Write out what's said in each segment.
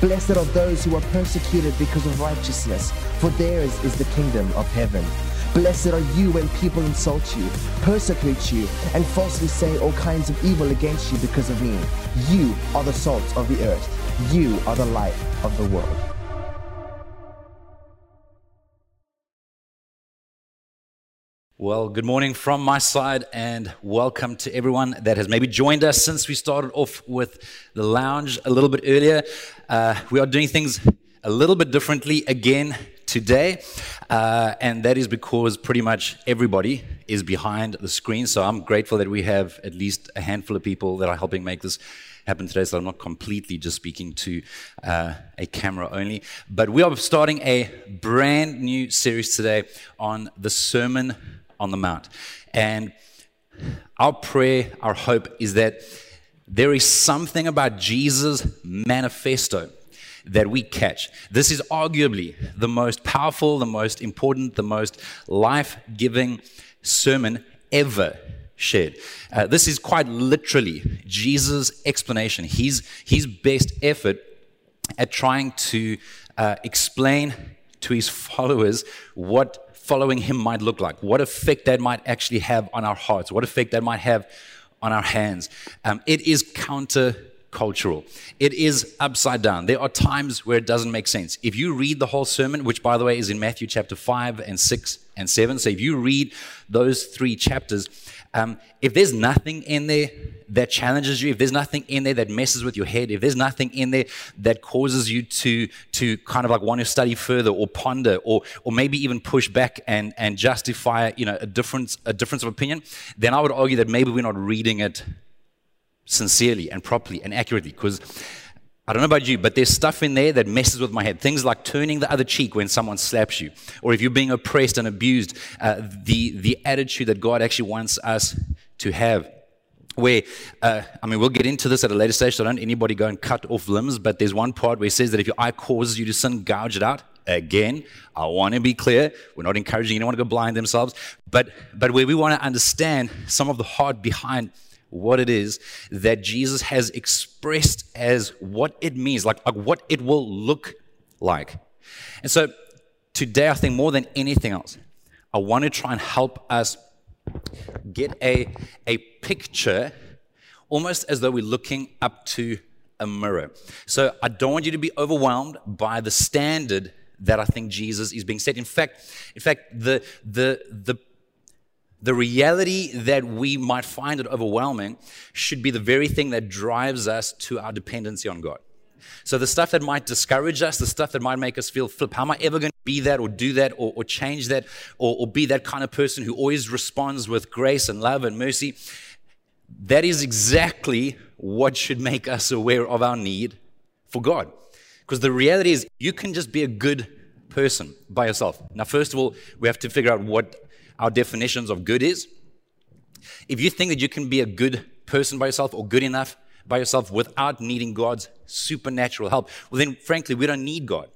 Blessed are those who are persecuted because of righteousness, for theirs is the kingdom of heaven. Blessed are you when people insult you, persecute you, and falsely say all kinds of evil against you because of me. You are the salt of the earth. You are the light of the world. Well, good morning from my side, and welcome to everyone that has maybe joined us since we started off with the lounge a little bit earlier. Uh, we are doing things a little bit differently again today, uh, and that is because pretty much everybody is behind the screen. So I'm grateful that we have at least a handful of people that are helping make this happen today. So I'm not completely just speaking to uh, a camera only, but we are starting a brand new series today on the Sermon on the Mount. And our prayer, our hope is that there is something about Jesus' manifesto that we catch. This is arguably the most powerful, the most important, the most life giving sermon ever shared. Uh, this is quite literally Jesus' explanation, his, his best effort at trying to uh, explain to his followers what following him might look like, what effect that might actually have on our hearts, what effect that might have on our hands. Um, it is counter-cultural. It is upside down. There are times where it doesn't make sense. If you read the whole sermon, which by the way is in Matthew chapter 5 and 6 and 7, so if you read those three chapters, um, if there's nothing in there that challenges you, if there's nothing in there that messes with your head, if there's nothing in there that causes you to, to kind of like want to study further or ponder or, or maybe even push back and, and justify, you know, a difference, a difference of opinion, then I would argue that maybe we're not reading it sincerely and properly and accurately because I don't know about you, but there's stuff in there that messes with my head. Things like turning the other cheek when someone slaps you, or if you're being oppressed and abused, uh, the, the attitude that God actually wants us to have. Where, uh, I mean, we'll get into this at a later stage, so don't anybody go and cut off limbs, but there's one part where it says that if your eye causes you to sin, gouge it out. Again, I want to be clear. We're not encouraging anyone to go blind themselves, but, but where we want to understand some of the heart behind what it is that Jesus has expressed as what it means, like, like what it will look like. And so today, I think more than anything else, I want to try and help us get a, a picture almost as though we're looking up to a mirror. So I don't want you to be overwhelmed by the standard that I think Jesus is being set. In fact, in fact, the the the the reality that we might find it overwhelming should be the very thing that drives us to our dependency on God. So, the stuff that might discourage us, the stuff that might make us feel, flip, how am I ever going to be that or do that or, or change that or, or be that kind of person who always responds with grace and love and mercy? That is exactly what should make us aware of our need for God. Because the reality is, you can just be a good person by yourself. Now, first of all, we have to figure out what our definitions of good is. If you think that you can be a good person by yourself or good enough by yourself without needing God's supernatural help, well, then frankly, we don't need God.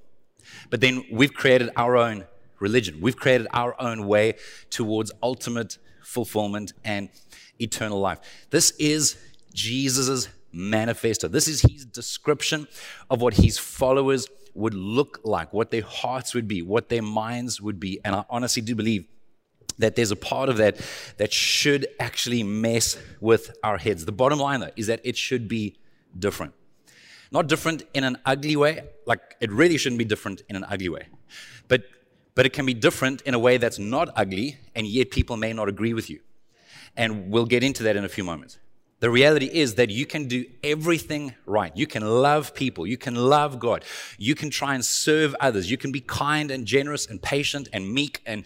But then we've created our own religion. We've created our own way towards ultimate fulfillment and eternal life. This is Jesus' manifesto. This is his description of what his followers would look like, what their hearts would be, what their minds would be. And I honestly do believe that there's a part of that that should actually mess with our heads. The bottom line, though, is that it should be different. Not different in an ugly way, like it really shouldn't be different in an ugly way. But, but it can be different in a way that's not ugly, and yet people may not agree with you. And we'll get into that in a few moments. The reality is that you can do everything right. You can love people. You can love God. You can try and serve others. You can be kind and generous and patient and meek and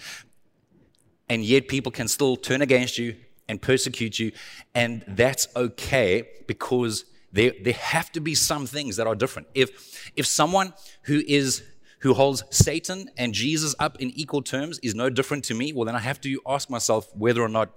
and yet people can still turn against you and persecute you. And that's okay because there, there have to be some things that are different. If, if someone who is who holds Satan and Jesus up in equal terms is no different to me, well, then I have to ask myself whether or not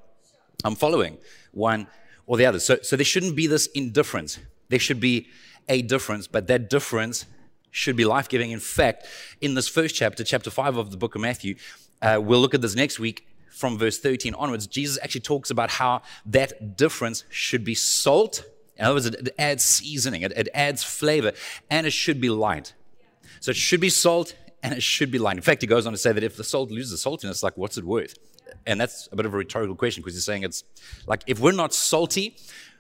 I'm following one or the other. So, so there shouldn't be this indifference. There should be a difference, but that difference should be life giving. In fact, in this first chapter, chapter 5 of the book of Matthew, uh, we'll look at this next week from verse 13 onwards. Jesus actually talks about how that difference should be salt. In other words, it, it adds seasoning, it, it adds flavor, and it should be light. So it should be salt and it should be light. In fact, he goes on to say that if the salt loses saltiness, like what's it worth? And that's a bit of a rhetorical question because he's saying it's like if we're not salty,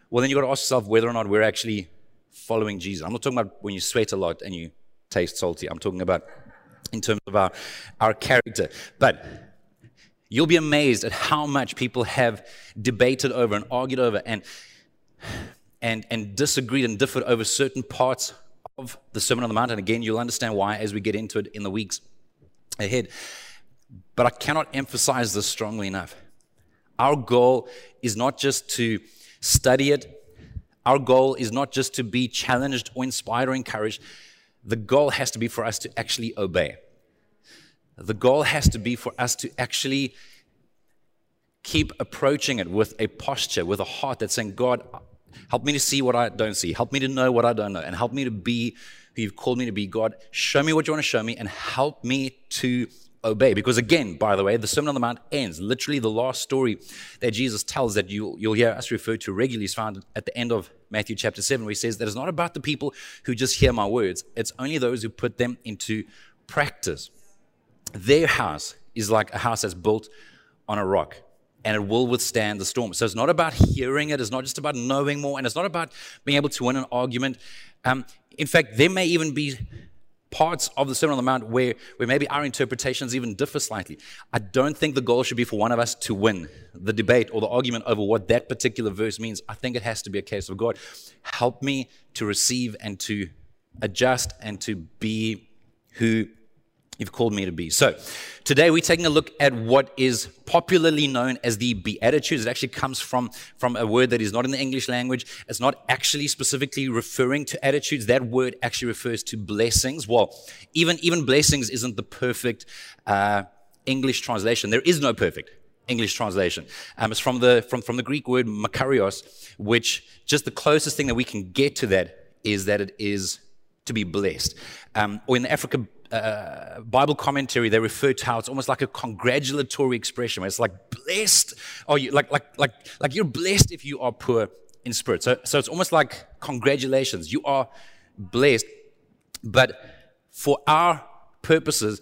well, then you've got to ask yourself whether or not we're actually following Jesus. I'm not talking about when you sweat a lot and you taste salty. I'm talking about in terms of our, our character. But you'll be amazed at how much people have debated over and argued over and, and, and disagreed and differed over certain parts of the Sermon on the Mount. And again, you'll understand why as we get into it in the weeks ahead. But I cannot emphasize this strongly enough. Our goal is not just to study it, our goal is not just to be challenged or inspired or encouraged. The goal has to be for us to actually obey. The goal has to be for us to actually keep approaching it with a posture, with a heart that's saying, God, help me to see what I don't see. Help me to know what I don't know. And help me to be who you've called me to be. God, show me what you want to show me and help me to obey. Because again, by the way, the Sermon on the Mount ends. Literally, the last story that Jesus tells that you, you'll hear us refer to regularly is found at the end of Matthew chapter 7, where he says that it's not about the people who just hear my words, it's only those who put them into practice. Their house is like a house that's built on a rock and it will withstand the storm. So it's not about hearing it, it's not just about knowing more, and it's not about being able to win an argument. Um, in fact, there may even be parts of the Sermon on the Mount where, where maybe our interpretations even differ slightly. I don't think the goal should be for one of us to win the debate or the argument over what that particular verse means. I think it has to be a case of God, help me to receive and to adjust and to be who you've called me to be. So, today we're taking a look at what is popularly known as the Beatitudes. It actually comes from, from a word that is not in the English language. It's not actually specifically referring to attitudes. That word actually refers to blessings. Well, even, even blessings isn't the perfect uh, English translation. There is no perfect. English translation. Um, it's from the, from, from the Greek word makarios, which just the closest thing that we can get to that is that it is to be blessed. Um, or in the Africa uh, Bible commentary, they refer to how it's almost like a congratulatory expression where it's like blessed, or you, like, like, like, like you're blessed if you are poor in spirit. So, so it's almost like congratulations, you are blessed. But for our purposes,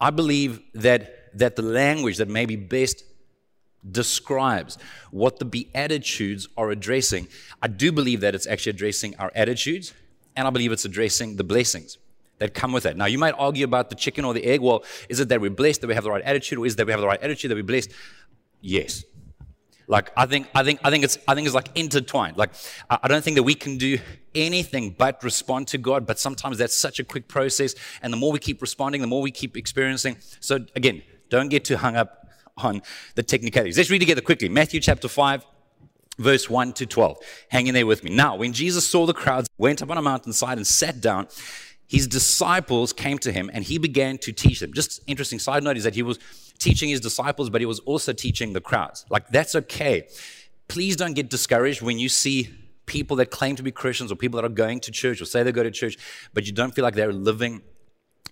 I believe that, that the language that maybe best describes what the Beatitudes are addressing, I do believe that it's actually addressing our attitudes, and I believe it's addressing the blessings that come with it. Now, you might argue about the chicken or the egg. Well, is it that we're blessed, that we have the right attitude, or is it that we have the right attitude, that we're blessed? Yes. Like I think, I think, I think it's, I think it's like intertwined. Like I don't think that we can do anything but respond to God. But sometimes that's such a quick process, and the more we keep responding, the more we keep experiencing. So again, don't get too hung up on the technicalities. Let's read together quickly. Matthew chapter five, verse 1 to 12. Hang in there with me. Now, when Jesus saw the crowds, went up on a mountainside and sat down, his disciples came to him and he began to teach them. Just interesting side note is that he was teaching his disciples, but he was also teaching the crowds. Like, that's okay. Please don't get discouraged when you see people that claim to be Christians or people that are going to church or say they go to church, but you don't feel like they're living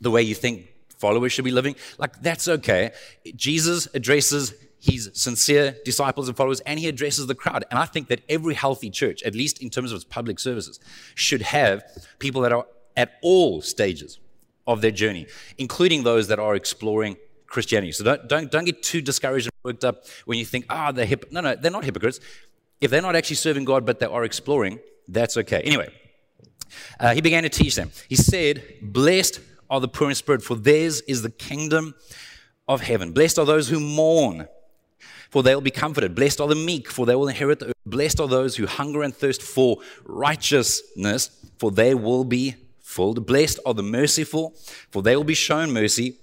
the way you think followers should be living. Like, that's okay. Jesus addresses his sincere disciples and followers, and he addresses the crowd. And I think that every healthy church, at least in terms of its public services, should have people that are at all stages of their journey, including those that are exploring Christianity. So don't, don't, don't get too discouraged and worked up when you think, ah, oh, they're hip. No, no, they're not hypocrites. If they're not actually serving God, but they are exploring, that's okay. Anyway, uh, he began to teach them. He said, Blessed are the poor in spirit, for theirs is the kingdom of heaven. Blessed are those who mourn, for they will be comforted. Blessed are the meek, for they will inherit the earth. Blessed are those who hunger and thirst for righteousness, for they will be filled. Blessed are the merciful, for they will be shown mercy.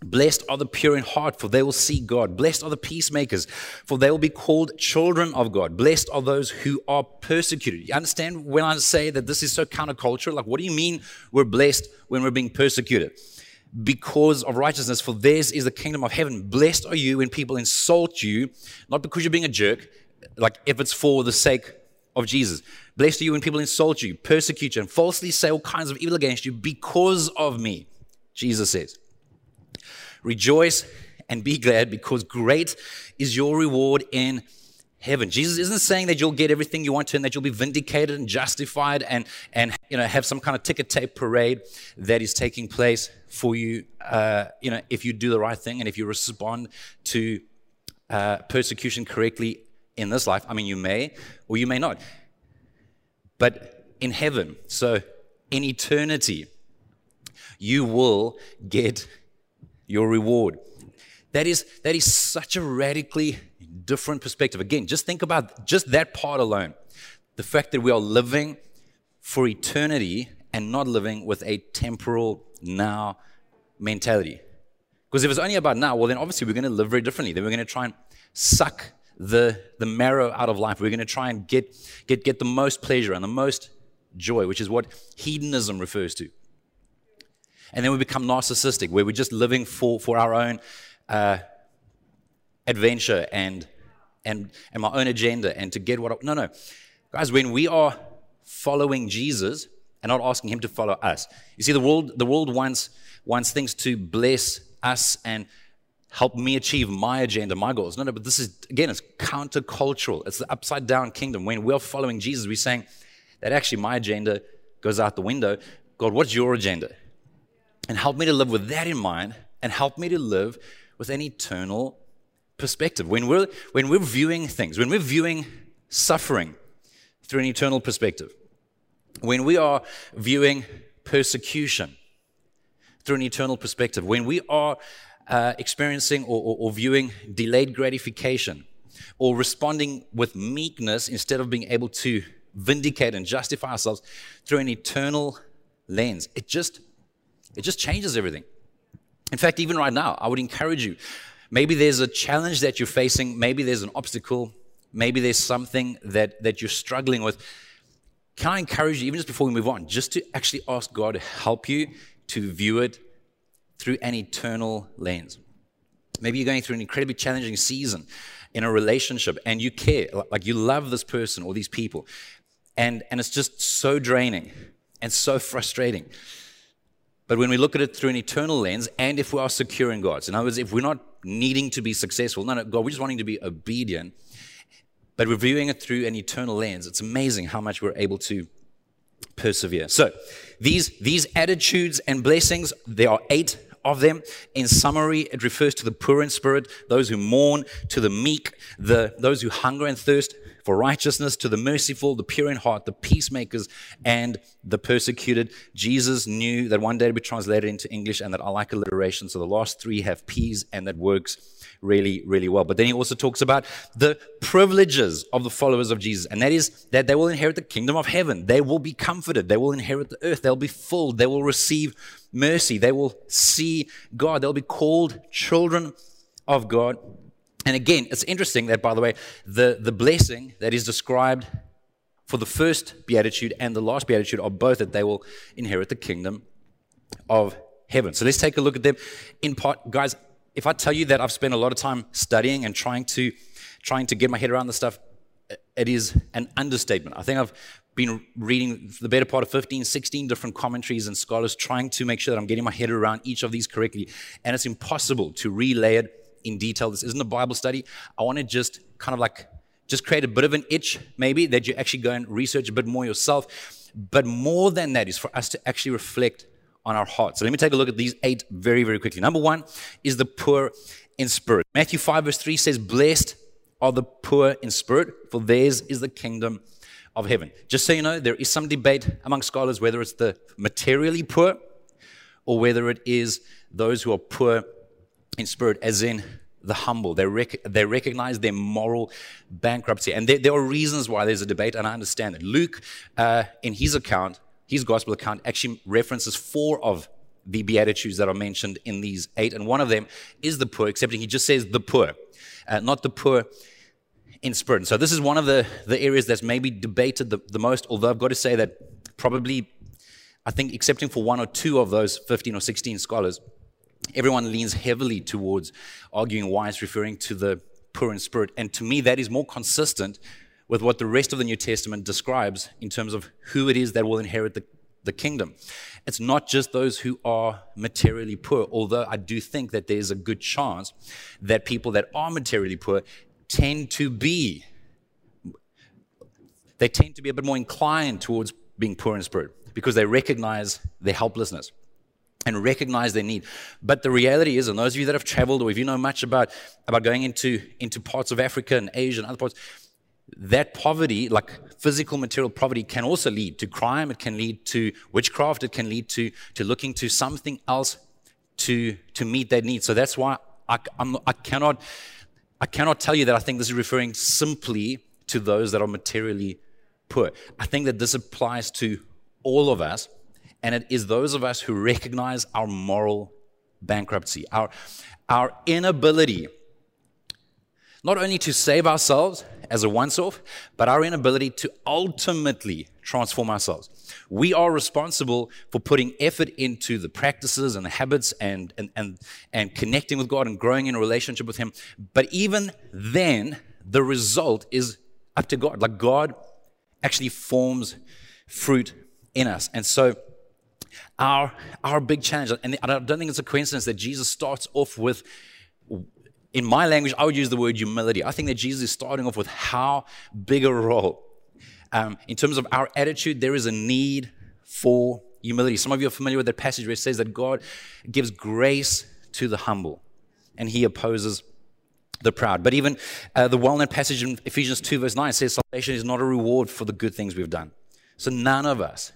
Blessed are the pure in heart, for they will see God. Blessed are the peacemakers, for they will be called children of God. Blessed are those who are persecuted. You understand when I say that this is so countercultural? Like, what do you mean we're blessed when we're being persecuted? Because of righteousness, for theirs is the kingdom of heaven. Blessed are you when people insult you, not because you're being a jerk, like if it's for the sake of Jesus. Blessed are you when people insult you, persecute you, and falsely say all kinds of evil against you because of me, Jesus says. Rejoice and be glad because great is your reward in heaven. Jesus isn't saying that you'll get everything you want to and that you'll be vindicated and justified and, and you know, have some kind of ticker tape parade that is taking place for you, uh, you know, if you do the right thing and if you respond to uh, persecution correctly in this life. I mean, you may or you may not. But in heaven, so in eternity, you will get your reward. That is, that is such a radically different perspective. Again, just think about just that part alone. The fact that we are living for eternity and not living with a temporal now mentality. Because if it's only about now, well, then obviously we're going to live very differently. Then we're going to try and suck the, the marrow out of life. We're going to try and get, get, get the most pleasure and the most joy, which is what hedonism refers to. And then we become narcissistic, where we're just living for, for our own uh, adventure and, and, and my own agenda and to get what I, no, no. Guys, when we are following Jesus and not asking him to follow us, you see, the world, the world wants, wants things to bless us and help me achieve my agenda, my goals. No, no, but this is, again, it's countercultural. It's the upside down kingdom. When we're following Jesus, we're saying that actually my agenda goes out the window. God, what's your agenda? And help me to live with that in mind and help me to live with an eternal perspective. When we're, when we're viewing things, when we're viewing suffering through an eternal perspective, when we are viewing persecution through an eternal perspective, when we are uh, experiencing or, or, or viewing delayed gratification or responding with meekness instead of being able to vindicate and justify ourselves through an eternal lens, it just it just changes everything. In fact, even right now, I would encourage you. Maybe there's a challenge that you're facing, maybe there's an obstacle, maybe there's something that, that you're struggling with. Can I encourage you, even just before we move on, just to actually ask God to help you to view it through an eternal lens? Maybe you're going through an incredibly challenging season in a relationship and you care, like you love this person or these people, and, and it's just so draining and so frustrating. But when we look at it through an eternal lens, and if we are secure in God, so in other words, if we're not needing to be successful, no, no, God, we're just wanting to be obedient, but we're viewing it through an eternal lens, it's amazing how much we're able to persevere. So these, these attitudes and blessings, there are eight of them. In summary, it refers to the poor in spirit, those who mourn, to the meek, the, those who hunger and thirst for righteousness, to the merciful, the pure in heart, the peacemakers, and the persecuted. Jesus knew that one day would be translated into English and that I like alliteration. So the last three have P's and that works really, really well. But then he also talks about the privileges of the followers of Jesus, and that is that they will inherit the kingdom of heaven. They will be comforted. They will inherit the earth. They'll be full. They will receive mercy. They will see God. They'll be called children of God. And again, it's interesting that, by the way, the, the blessing that is described for the first beatitude and the last beatitude are both that they will inherit the kingdom of heaven. So let's take a look at them in part. Guys, if I tell you that I've spent a lot of time studying and trying to trying to get my head around this stuff, it is an understatement. I think I've been reading the better part of 15, 16 different commentaries and scholars trying to make sure that I'm getting my head around each of these correctly. And it's impossible to relay it in detail. This isn't a Bible study. I want to just kind of like just create a bit of an itch, maybe, that you actually go and research a bit more yourself. But more than that is for us to actually reflect on our hearts. So let me take a look at these eight very, very quickly. Number one is the poor in spirit. Matthew 5, verse 3 says, Blessed are the poor in spirit, for theirs is the kingdom of heaven. Just so you know, there is some debate among scholars whether it's the materially poor or whether it is those who are poor in spirit, as in the humble. They, rec- they recognize their moral bankruptcy. And there, there, are reasons why there's a debate, and I understand it. Luke, uh, in his account, his gospel account, actually references four of the Beatitudes that are mentioned in these eight. And one of them is the poor, excepting he just says the poor, uh, not the poor in spirit. And so this is one of the, the areas that's maybe debated the, the most, although I've got to say that probably, I think, excepting for one or two of those 15 or 16 scholars, everyone leans heavily towards arguing why it's referring to the poor in spirit. And to me, that is more consistent with what the rest of the New Testament describes in terms of who it is that will inherit the, the kingdom. It's not just those who are materially poor, although I do think that there's a good chance that people that are materially poor tend to be they tend to be a bit more inclined towards being poor in spirit because they recognize their helplessness and recognize their need. But the reality is, and those of you that have traveled or if you know much about, about going into, into parts of Africa and Asia and other parts, that poverty, like physical material poverty, can also lead to crime. It can lead to witchcraft. It can lead to, to looking to something else to, to meet that need. So that's why I, I'm, I cannot I cannot tell you that I think this is referring simply to those that are materially poor. I think that this applies to all of us, and it is those of us who recognize our moral bankruptcy, our, our inability not only to save ourselves as a once off, but our inability to ultimately transform ourselves. We are responsible for putting effort into the practices and the habits and, and, and, and connecting with God and growing in a relationship with Him. But even then, the result is up to God. Like God actually forms fruit in us. And so, our, our big challenge, and I don't think it's a coincidence that Jesus starts off with in my language, I would use the word humility. I think that Jesus is starting off with how big a role. Um, in terms of our attitude, there is a need for humility. Some of you are familiar with that passage where it says that God gives grace to the humble and he opposes the proud. But even uh, the well known passage in Ephesians 2, verse 9 says salvation is not a reward for the good things we've done. So none of us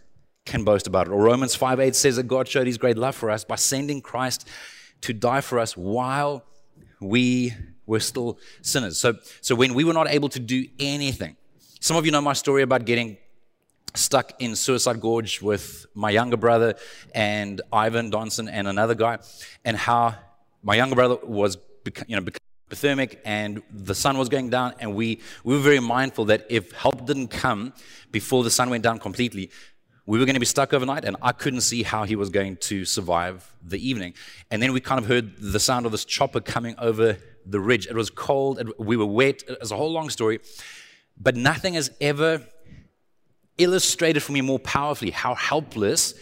can boast about it. Or Romans 5 8 says that God showed his great love for us by sending Christ to die for us while we were still sinners. So, so when we were not able to do anything, some of you know my story about getting stuck in Suicide Gorge with my younger brother and Ivan Donson and another guy, and how my younger brother was, you know, hypothermic and the sun was going down, and we, we were very mindful that if help didn't come before the sun went down completely, we were going to be stuck overnight, and I couldn't see how he was going to survive the evening. And then we kind of heard the sound of this chopper coming over the ridge. It was cold, we were wet. It's a whole long story. But nothing has ever illustrated for me more powerfully how helpless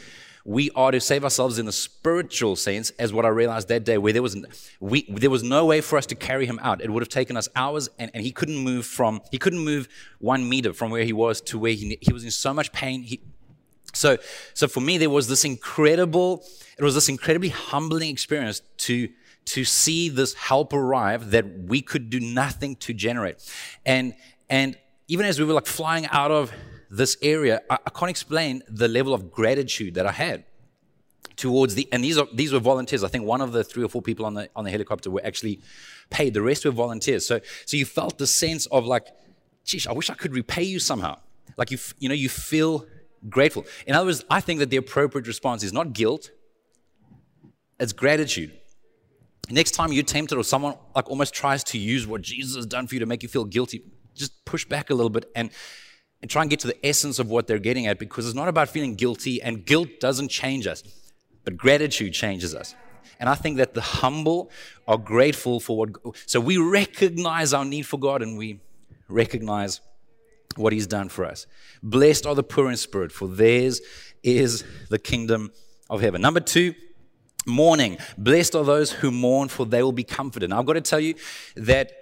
we are to save ourselves in the spiritual sense as what I realized that day, where there was, we, there was no way for us to carry him out. It would have taken us hours, and, and he couldn't move from, he couldn't move one meter from where he was to where he, he was in so much pain. He, so, so for me, there was this incredible, it was this incredibly humbling experience to, to see this help arrive that we could do nothing to generate. And, and even as we were like flying out of this area, I, I can't explain the level of gratitude that I had towards the and these are these were volunteers. I think one of the three or four people on the on the helicopter were actually paid. The rest were volunteers. So so you felt the sense of like, geez, I wish I could repay you somehow. Like you you know you feel grateful. In other words, I think that the appropriate response is not guilt, it's gratitude. Next time you're tempted or someone like almost tries to use what Jesus has done for you to make you feel guilty, just push back a little bit and, and try and get to the essence of what they're getting at because it's not about feeling guilty and guilt doesn't change us, but gratitude changes us. And I think that the humble are grateful for what. So we recognize our need for God and we recognize what he's done for us. Blessed are the poor in spirit, for theirs is the kingdom of heaven. Number two, mourning. Blessed are those who mourn, for they will be comforted. Now, I've got to tell you that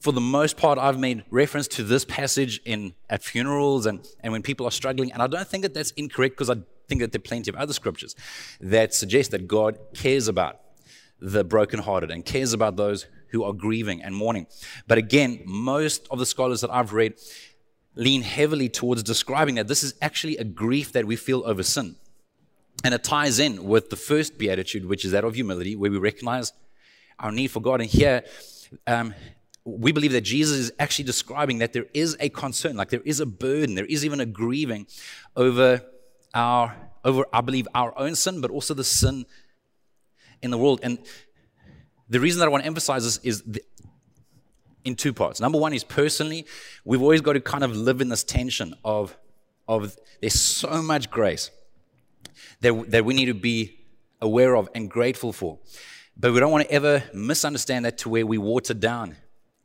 for the most part, I've made reference to this passage in at funerals and, and when people are struggling, and I don't think that that's incorrect because I think that there are plenty of other scriptures that suggest that God cares about the brokenhearted and cares about those who are grieving and mourning. But again, most of the scholars that I've read lean heavily towards describing that this is actually a grief that we feel over sin. And it ties in with the first beatitude, which is that of humility, where we recognize our need for God. And here, um, we believe that Jesus is actually describing that there is a concern, like there is a burden, there is even a grieving over our, over, I believe, our own sin, but also the sin in the world. And the reason that I want to emphasize this is the, in two parts. Number one is personally, we've always got to kind of live in this tension of, of there's so much grace that, that we need to be aware of and grateful for. But we don't want to ever misunderstand that to where we water down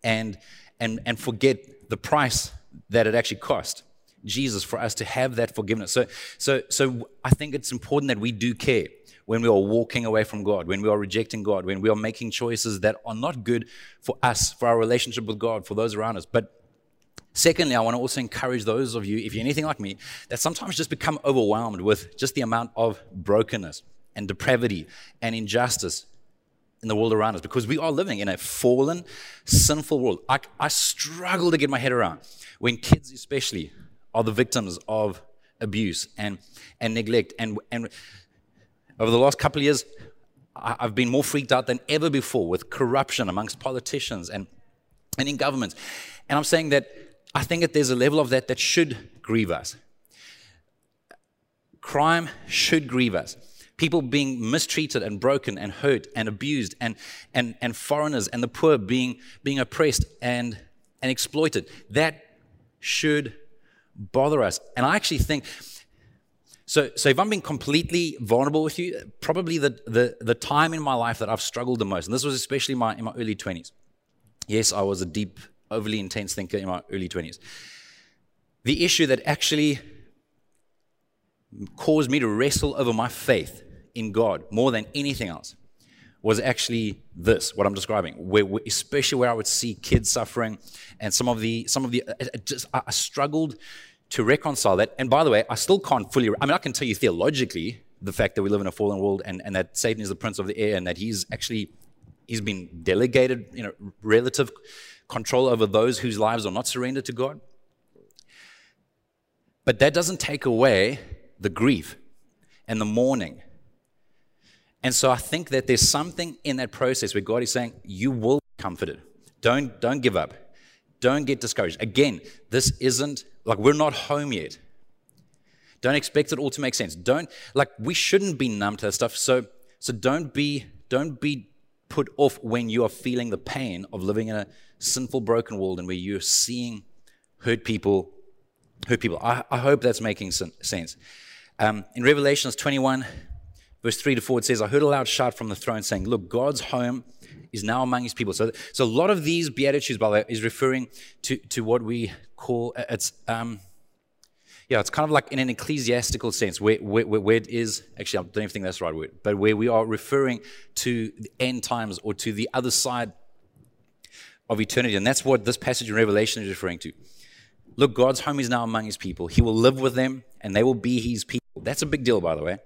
and, and, and forget the price that it actually cost Jesus for us to have that forgiveness. So, so, so I think it's important that we do care when we are walking away from God, when we are rejecting God, when we are making choices that are not good for us, for our relationship with God, for those around us. But secondly, I want to also encourage those of you, if you're anything like me, that sometimes just become overwhelmed with just the amount of brokenness and depravity and injustice in the world around us because we are living in a fallen, sinful world. I, I struggle to get my head around when kids, especially, are the victims of abuse and, and neglect. And, and over the last couple of years, I've been more freaked out than ever before with corruption amongst politicians and, and in governments. And I'm saying that I think that there's a level of that that should grieve us. Crime should grieve us people being mistreated and broken and hurt and abused, and, and, and foreigners and the poor being, being oppressed and, and exploited. That should bother us. And I actually think. So, so if I'm being completely vulnerable with you, probably the, the, the time in my life that I've struggled the most, and this was especially my, in my early 20s. Yes, I was a deep, overly intense thinker in my early 20s. The issue that actually caused me to wrestle over my faith in God more than anything else was actually this what I'm describing, where, especially where I would see kids suffering, and some of the some of the uh, uh, just I struggled to reconcile that. And by the way, I still can't fully. I mean, I can tell you theologically the fact that we live in a fallen world and, and that Satan is the prince of the air and that he's actually he's been delegated, you know, relative control over those whose lives are not surrendered to God. But that doesn't take away the grief and the mourning and so I think that there's something in that process where God is saying, You will be comforted. Don't, don't give up. Don't get discouraged. Again, this isn't like we're not home yet. Don't expect it all to make sense. Don't like we shouldn't be numb to that stuff. So so don't be don't be put off when you are feeling the pain of living in a sinful, broken world and where you're seeing hurt people, hurt people. I, I hope that's making sense. Um, in Revelations 21, verse 3 to 4, it says, I heard a loud shout from the throne saying, Look, God's home is now among his people. So, so a lot of these Beatitudes, by the way, is referring to, to what we call, uh, it's, um, yeah, it's kind of like in an ecclesiastical sense, where, where, where it is, actually, I don't even think that's the right word, but where we are referring to the end times or to the other side of eternity. And that's what this passage in Revelation is referring to. Look, God's home is now among his people. He will live with them, and they will be his people. That's a big deal, by the way.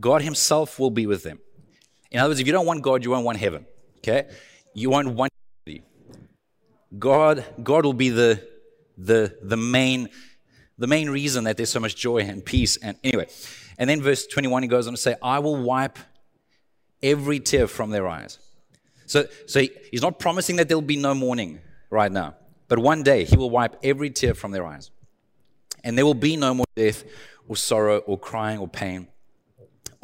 God Himself will be with them. In other words, if you don't want God, you won't want heaven. Okay? You want God, God will be the, the, the, main, the main reason that there's so much joy and peace. And anyway, and then verse 21, he goes on to say, I will wipe every tear from their eyes. So, so he, he's not promising that there'll be no mourning right now, but one day he will wipe every tear from their eyes. And there will be no more death or sorrow or crying or pain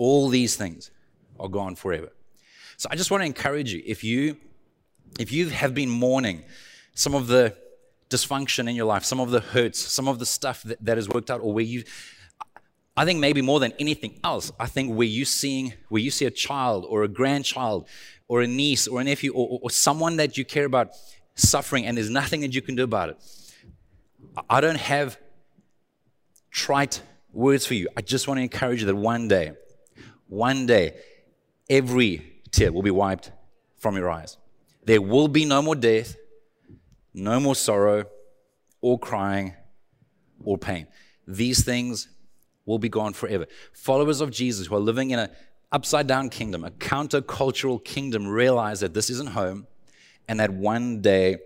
all these things are gone forever. So I just want to encourage you if you if you have been mourning some of the dysfunction in your life, some of the hurts, some of the stuff that, that has worked out, or where you I think maybe more than anything else, I think where you seeing where you see a child or a grandchild or a niece or a nephew or, or someone that you care about suffering and there's nothing that you can do about it. I don't have trite words for you. I just want to encourage you that one day one day, every tear will be wiped from your eyes. There will be no more death, no more sorrow, or crying, or pain. These things will be gone forever. Followers of Jesus who are living in an upside down kingdom, a countercultural kingdom, realize that this isn't home and that one day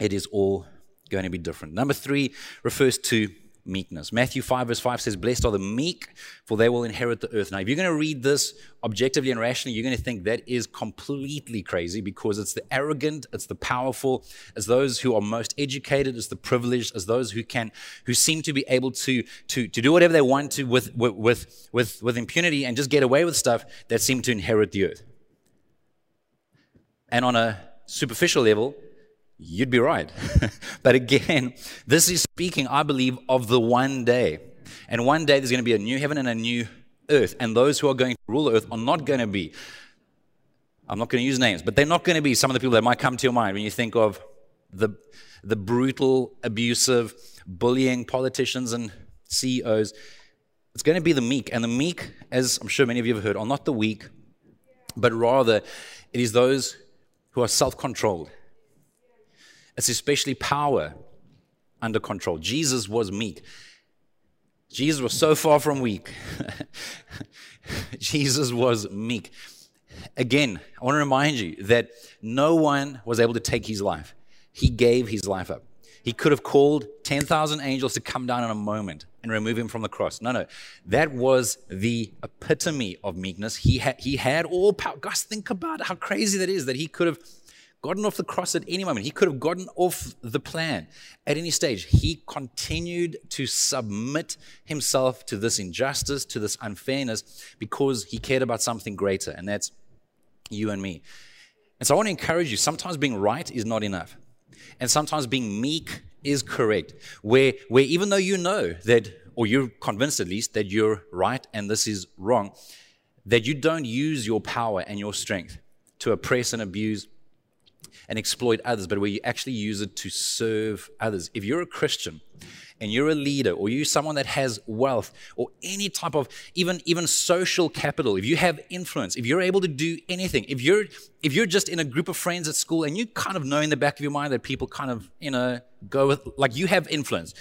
it is all going to be different. Number three refers to meekness. Matthew 5, verse 5 says, Blessed are the meek, for they will inherit the earth. Now, if you're going to read this objectively and rationally, you're going to think that is completely crazy because it's the arrogant, it's the powerful, it's those who are most educated, it's the privileged, it's those who can, who seem to be able to, to, to do whatever they want to with, with, with, with impunity and just get away with stuff that seem to inherit the earth. And on a superficial level, you'd be right. but again, this is speaking, I believe, of the one day. And one day there's going to be a new heaven and a new earth. And those who are going to rule the earth are not going to be, I'm not going to use names, but they're not going to be some of the people that might come to your mind when you think of the, the brutal, abusive, bullying politicians and CEOs. It's going to be the meek. And the meek, as I'm sure many of you have heard, are not the weak, but rather it is those who are self controlled. It's especially power under control. Jesus was meek. Jesus was so far from weak. Jesus was meek. Again, I want to remind you that no one was able to take his life. He gave his life up. He could have called 10,000 angels to come down in a moment and remove him from the cross. No, no. That was the epitome of meekness. He had, he had all power. Guys, think about how crazy that is that he could have gotten off the cross at any moment. He could have gotten off the plan at any stage. He continued to submit himself to this injustice, to this unfairness, because he cared about something greater, and that's you and me. And so I want to encourage you sometimes being right is not enough. And sometimes being meek is correct. Where, where even though you know that, or you're convinced at least, that you're right and this is wrong, that you don't use your power and your strength to oppress and abuse and exploit others, but where you actually use it to serve others. If you're a Christian and you're a leader or you're someone that has wealth or any type of even even social capital, if you have influence, if you're able to do anything, if you're if you're just in a group of friends at school and you kind of know in the back of your mind that people kind of, you know, go with like you have influence.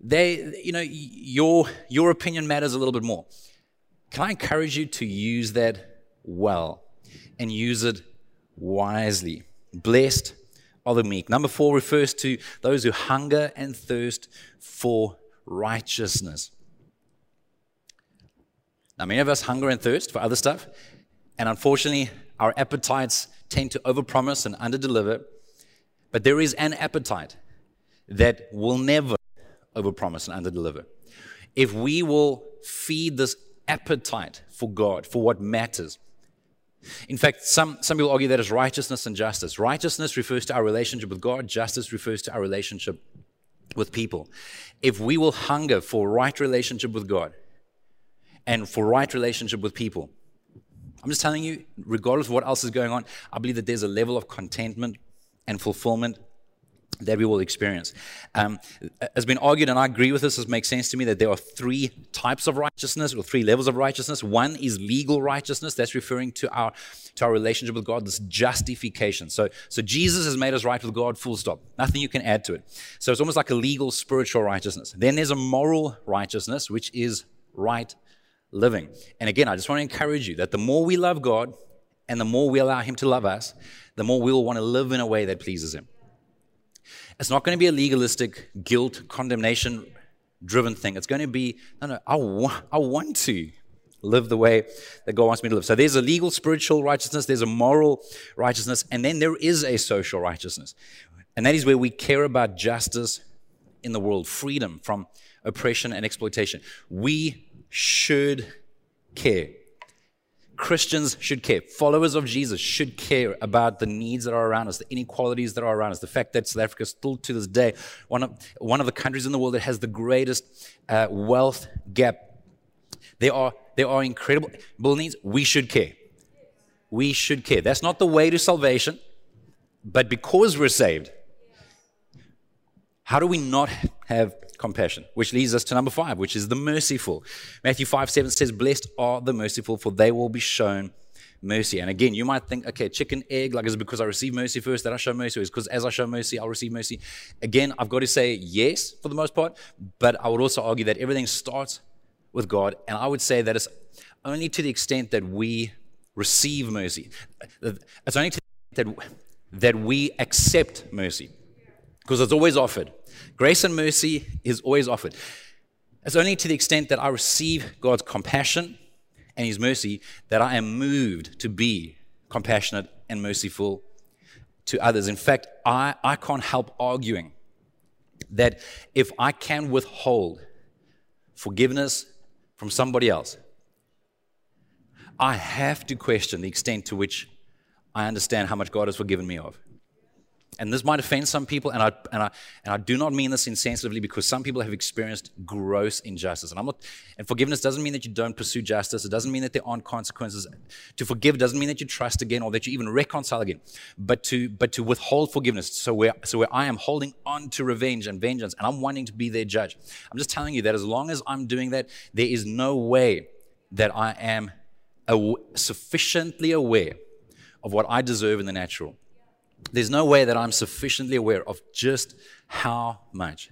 They, you know, your your opinion matters a little bit more. Can I encourage you to use that well and use it wisely? Blessed are the meek. Number four refers to those who hunger and thirst for righteousness. Now, many of us hunger and thirst for other stuff, and unfortunately, our appetites tend to overpromise and underdeliver. But there is an appetite that will never overpromise and underdeliver. If we will feed this appetite for God, for what matters, in fact, some, some people argue that righteousness and justice. Righteousness refers to our relationship with God, justice refers to our relationship with people. If we will hunger for right relationship with God and for right relationship with people, I'm just telling you, regardless of what else is going on, I believe that there's a level of contentment and fulfillment that we will experience. Um, has been argued, and I agree with this, this makes sense to me, that there are three types of righteousness or three levels of righteousness. One is legal righteousness, that's referring to our to our relationship with God, this justification. So, so Jesus has made us right with God, full stop. Nothing you can add to it. So it's almost like a legal spiritual righteousness. Then there's a moral righteousness, which is right living. And again, I just want to encourage you that the more we love God and the more we allow Him to love us, the more we will want to live in a way that pleases Him. It's not going to be a legalistic, guilt, condemnation driven thing. It's going to be, no, no, I, wa- I want to live the way that God wants me to live. So there's a legal, spiritual righteousness, there's a moral righteousness, and then there is a social righteousness. And that is where we care about justice in the world, freedom from oppression and exploitation. We should care Christians should care. Followers of Jesus should care about the needs that are around us, the inequalities that are around us, the fact that South Africa is still to this day one of, one of the countries in the world that has the greatest uh, wealth gap. There are, there are incredible needs. We should care. We should care. That's not the way to salvation, but because we're saved, how do we not have compassion, which leads us to number five, which is the merciful. Matthew 5 7 says, Blessed are the merciful, for they will be shown mercy. And again, you might think, okay, chicken, egg, like is it because I receive mercy first that I show mercy? Is because as I show mercy, I'll receive mercy? Again, I've got to say yes for the most part, but I would also argue that everything starts with God. And I would say that it's only to the extent that we receive mercy. It's only to the extent that, that we accept mercy because it's always offered. Grace and mercy is always offered. It's only to the extent that I receive God's compassion and His mercy that I am moved to be compassionate and merciful to others. In fact, I, I can't help arguing that if I can withhold forgiveness from somebody else, I have to question the extent to which I understand how much God has forgiven me of. And this might offend some people, and I, and, I, and I do not mean this insensitively because some people have experienced gross injustice. And, I'm not, and forgiveness doesn't mean that you don't pursue justice. It doesn't mean that there aren't consequences. To forgive doesn't mean that you trust again or that you even reconcile again. But to, but to withhold forgiveness, so where, so where I am holding on to revenge and vengeance, and I'm wanting to be their judge, I'm just telling you that as long as I'm doing that, there is no way that I am aw- sufficiently aware of what I deserve in the natural there's no way that I'm sufficiently aware of just how much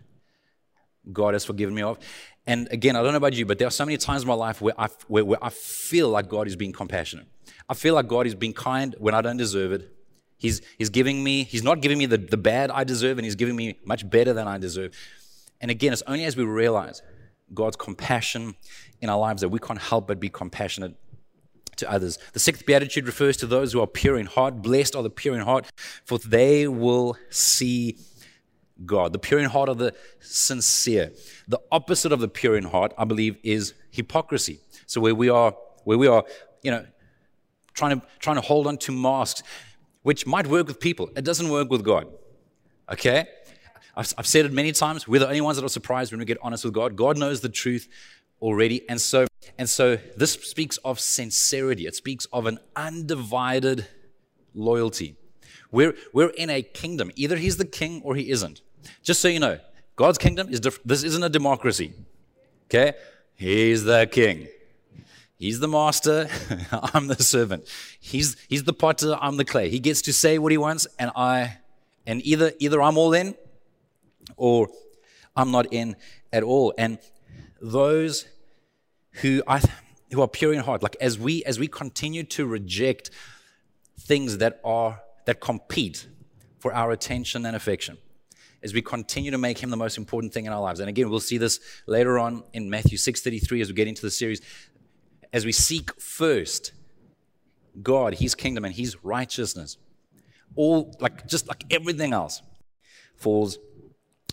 God has forgiven me of. And again, I don't know about you, but there are so many times in my life where I, where, where I feel like God is being compassionate. I feel like God is being kind when I don't deserve it. He's, he's giving me, he's not giving me the, the bad I deserve, and he's giving me much better than I deserve. And again, it's only as we realize God's compassion in our lives that we can't help but be compassionate to others. The sixth beatitude refers to those who are pure in heart. Blessed are the pure in heart, for they will see God. The pure in heart are the sincere. The opposite of the pure in heart, I believe, is hypocrisy. So where we are, where we are, you know, trying to trying to hold on to masks, which might work with people, it doesn't work with God. Okay. I've, I've said it many times. We're the only ones that are surprised when we get honest with God. God knows the truth already. And so, and so this speaks of sincerity. It speaks of an undivided loyalty. We're, we're in a kingdom. Either he's the king or he isn't. Just so you know, God's kingdom is different. This isn't a democracy. Okay? He's the king. He's the master. I'm the servant. He's, he's the potter. I'm the clay. He gets to say what he wants, and I, and either, either I'm all in or I'm not in at all. And those who I, who are pure in heart, like as we as we continue to reject things that are that compete for our attention and affection, as we continue to make him the most important thing in our lives. And again, we'll see this later on in Matthew 6:33 as we get into the series. As we seek first God, his kingdom and his righteousness, all like just like everything else falls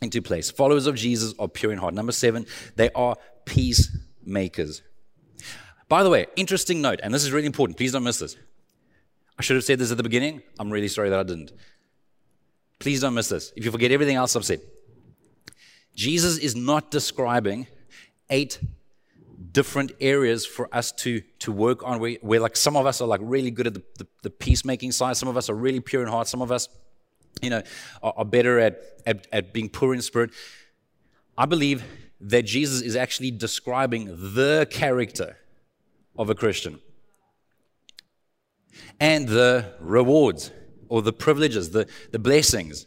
into place. Followers of Jesus are pure in heart. Number seven, they are peacemakers. By the way, interesting note, and this is really important. Please don't miss this. I should have said this at the beginning. I'm really sorry that I didn't. Please don't miss this. If you forget everything else I've said, Jesus is not describing eight different areas for us to, to work on where, where like some of us are like really good at the, the, the peacemaking side some of us are really pure in heart some of us you know, are, are better at, at, at being poor in spirit. I believe that Jesus is actually describing the character of a Christian and the rewards or the privileges, the, the blessings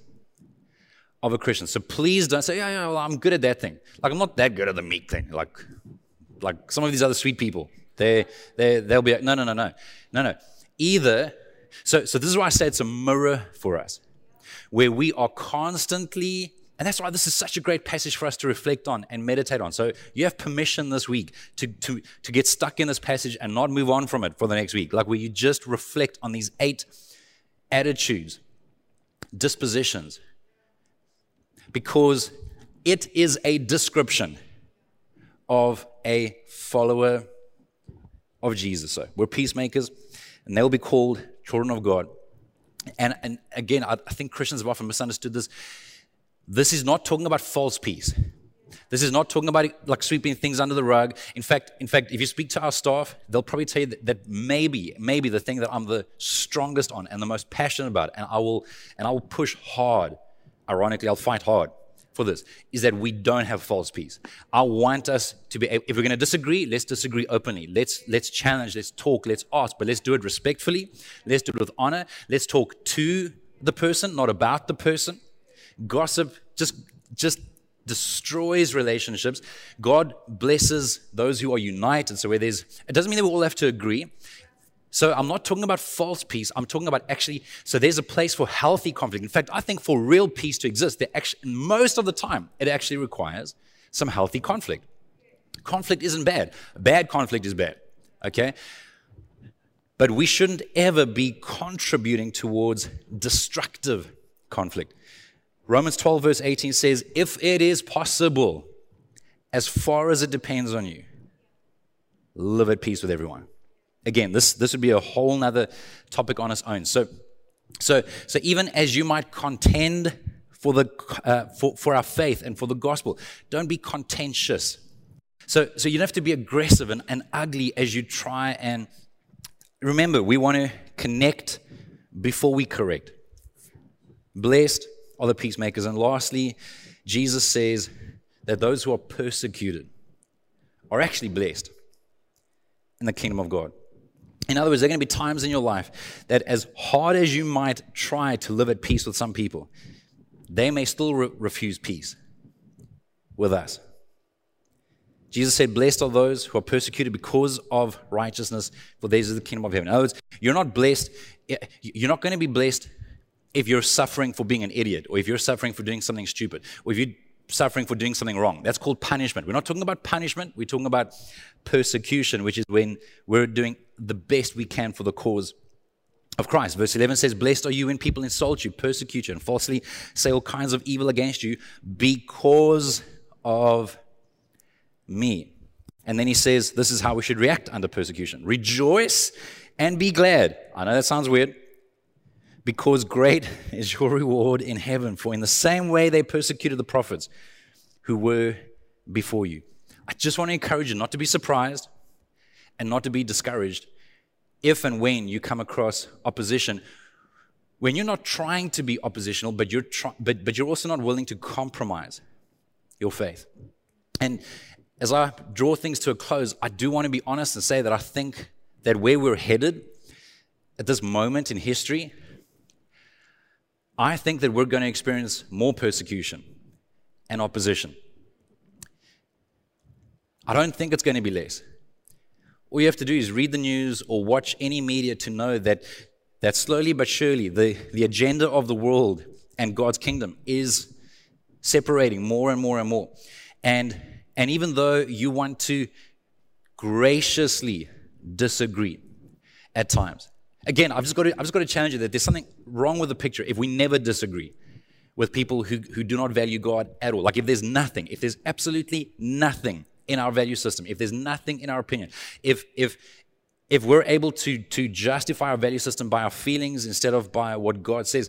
of a Christian. So please don't say, yeah, yeah, well, I'm good at that thing. Like, I'm not that good at the meek thing. Like, like some of these other sweet people. They, they, they'll be like, no, no, no, no. No, no. Either, so, so this is why I say it's a mirror for us where we are constantly and that's why this is such a great passage for us to reflect on and meditate on. So you have permission this week to, to, to get stuck in this passage and not move on from it for the next week. Like where you just reflect on these eight attitudes, dispositions, because it is a description of a follower of Jesus. So we're peacemakers, and they'll be called children of God. And, and again, I, I think Christians have often misunderstood this. This is not talking about false peace. This is not talking about like sweeping things under the rug. In fact, in fact, if you speak to our staff, they'll probably tell you that, that, maybe, maybe the thing that I'm the strongest on and the most passionate about, and I will, and I will push hard. Ironically, I'll fight hard for this is that we don't have false peace. I want us to be, if we're going to disagree, let's disagree openly. Let's, let's challenge, let's talk, let's ask, but let's do it respectfully. Let's do it with honor. Let's talk to the person, not about the person. Gossip just, just destroys relationships. God blesses those who are united. So where there's, it doesn't mean that we all have to agree. So I'm not talking about false peace. I'm talking about actually, so there's a place for healthy conflict. In fact, I think for real peace to exist, actually, most of the time, it actually requires some healthy conflict. Conflict isn't bad. Bad conflict is bad. Okay? But we shouldn't ever be contributing towards destructive conflict. Romans 12, verse 18 says, If it is possible, as far as it depends on you, live at peace with everyone. Again, this, this would be a whole nother topic on its own. So, so, so even as you might contend for, the, uh, for, for our faith and for the gospel, don't be contentious. So, so you don't have to be aggressive and, and ugly as you try and remember, we want to connect before we correct. Blessed are the peacemakers. And lastly, Jesus says that those who are persecuted are actually blessed in the kingdom of God. In other words, there are going to be times in your life that, as hard as you might try to live at peace with some people, they may still re- refuse peace with us. Jesus said, Blessed are those who are persecuted because of righteousness, for theirs is the kingdom of heaven. In other words, you're not blessed, eh, you're not going to be blessed if you're suffering for being an idiot, or if you're suffering for doing something stupid, or if you're suffering for doing something wrong. That's called punishment. We're not talking about punishment, we're talking about persecution, which is when we're doing the best we can for the cause of Christ. Verse 11 says, Blessed are you when people insult you, persecute you, and falsely say all kinds of evil against you because of me. And then he says, This is how we should react under persecution rejoice and be glad. I know that sounds weird. Because great is your reward in heaven, for in the same way they persecuted the prophets who were before you. I just want to encourage you not to be surprised and not to be discouraged if and when you come across opposition. When you're not trying to be oppositional, but you're, try- but, but you're also not willing to compromise your faith. And, as I draw things to a close, I do want to be honest and say that I think that where we're headed at this moment in history, I think that we're going to experience more persecution and opposition. I don't think it's going to be less. All you have to do is read the news or watch any media to know that, that slowly but surely the, the agenda of the world and God's kingdom is separating more and more and more. And and even though you want to graciously disagree at times, again, I've just got to, I've just got to challenge you that there's something wrong with the picture if we never disagree with people who, who do not value God at all. Like if there's nothing, if there's absolutely nothing in our value system, if there's nothing in our opinion, if if if we're able to to justify our value system by our feelings instead of by what God says,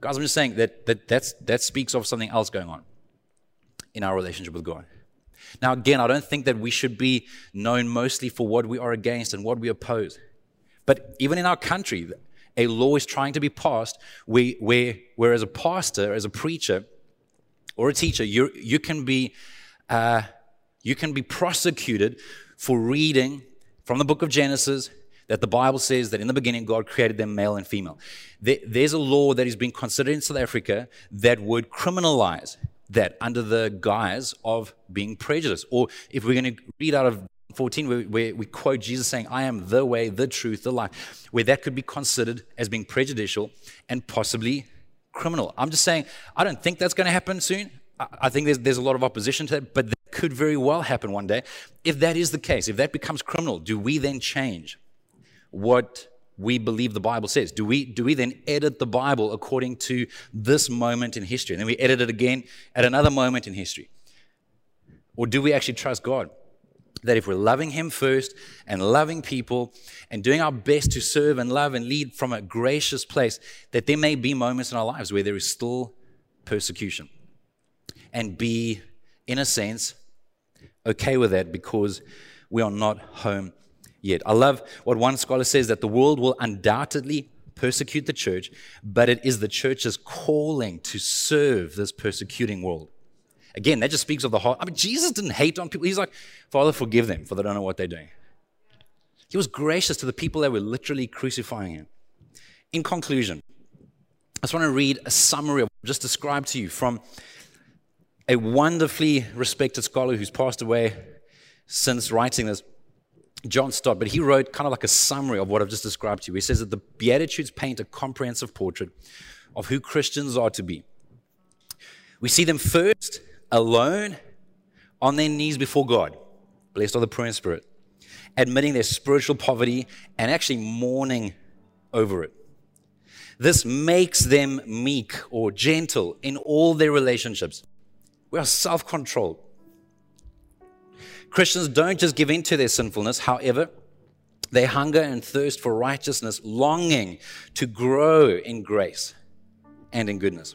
guys, I'm just saying that that that's that speaks of something else going on in our relationship with God. Now, again, I don't think that we should be known mostly for what we are against and what we oppose. But even in our country, a law is trying to be passed where, where, where as a pastor, as a preacher, or a teacher, you you can be uh, you can be prosecuted for reading from the book of Genesis that the Bible says that in the beginning God created them male and female. There's a law that is being considered in South Africa that would criminalize that under the guise of being prejudiced. Or if we're going to read out of 14, where, we quote Jesus saying, I am the way, the truth, the life, where that could be considered as being prejudicial and possibly criminal. I'm just saying, I don't think that's going to happen soon. I, think there's, there's a lot of opposition to that, but could very well happen one day. If that is the case, if that becomes criminal, do we then change what we believe the Bible says? Do we, do we then edit the Bible according to this moment in history? And then we edit it again at another moment in history? Or do we actually trust God? That if we're loving Him first and loving people and doing our best to serve and love and lead from a gracious place, that there may be moments in our lives where there is still persecution. And be, in a sense, okay with that because we are not home yet. I love what one scholar says that the world will undoubtedly persecute the church, but it is the church's calling to serve this persecuting world. Again, that just speaks of the heart. I mean, Jesus didn't hate on people. He's like, Father, forgive them, for they don't know what they're doing. He was gracious to the people that were literally crucifying him. In conclusion, I just want to read a summary of what I just described to you from a wonderfully respected scholar who's passed away since writing this. John Stott, but he wrote kind of like a summary of what I've just described to you. He says that the Beatitudes paint a comprehensive portrait of who Christians are to be. We see them first alone on their knees before God, blessed are the in spirit, admitting their spiritual poverty and actually mourning over it. This makes them meek or gentle in all their relationships. We are self controlled. Christians don't just give in to their sinfulness, however, They hunger and thirst for righteousness, longing to grow in grace and in goodness.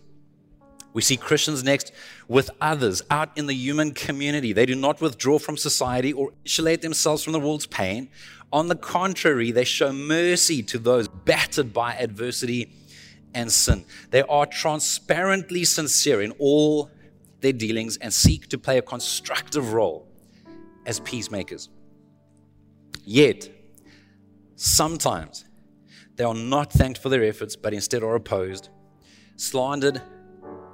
We see Christians next with others out in the human community. They do not withdraw from society or insulate themselves from the world's pain. On the contrary, they show mercy to those battered by adversity and sin. They are transparently sincere in all their dealings and seek to play a constructive role as peacemakers. Yet, sometimes they are not thanked for their efforts, but instead are opposed, slandered,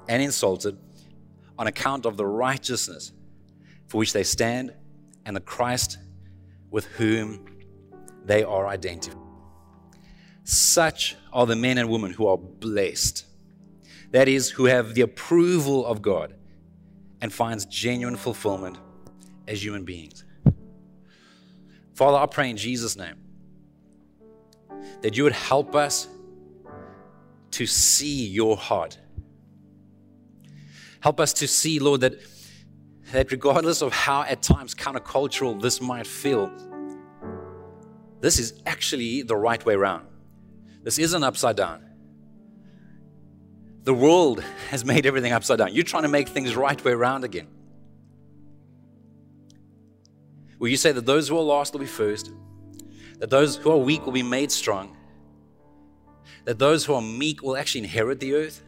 and insulted on account of the righteousness for which they stand and the Christ with whom they are identified. Such are the men and women who are blessed. That is, who have the approval of God and finds genuine fulfillment as human beings. Father, I pray in Jesus' name that you would help us to see your heart Help us to see, Lord, that, that regardless of how at times countercultural this might feel, this is actually the right way around. This isn't upside down. The world has made everything upside down. You're trying to make things right way around again. Will you say that those who are lost will be first, that those who are weak will be made strong, that those who are meek will actually inherit the earth?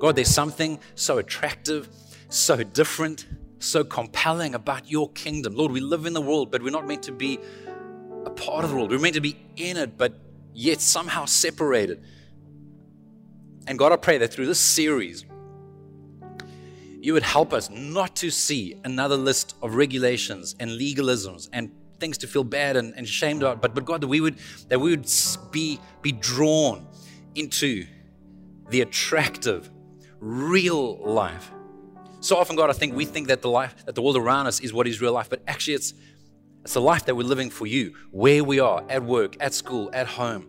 God, there's something so attractive, so different, so compelling about your kingdom. Lord, we live in the world, but we're not meant to be a part of the world. We're meant to be in it, but yet somehow separated. And God, I pray that through this series, you would help us not to see another list of regulations and legalisms and things to feel bad and, and shamed about, but, but God, that we would that we would be, be drawn into the attractive real life. So often, God, I think we think that the life, that the world around us is what is real life, but actually it's it's the life that we're living for you, where we are, at work, at school, at home.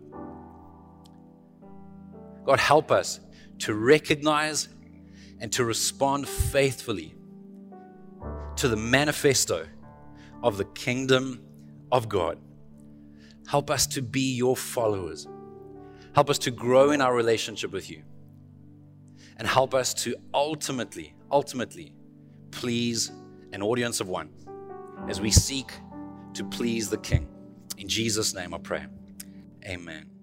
God, help us to recognize and to respond faithfully to the manifesto of the kingdom of God. Help us to be your followers. Help us to grow in our relationship with you and help us to ultimately, ultimately please an audience of one as we seek to please the King. In Jesus' name I pray. Amen.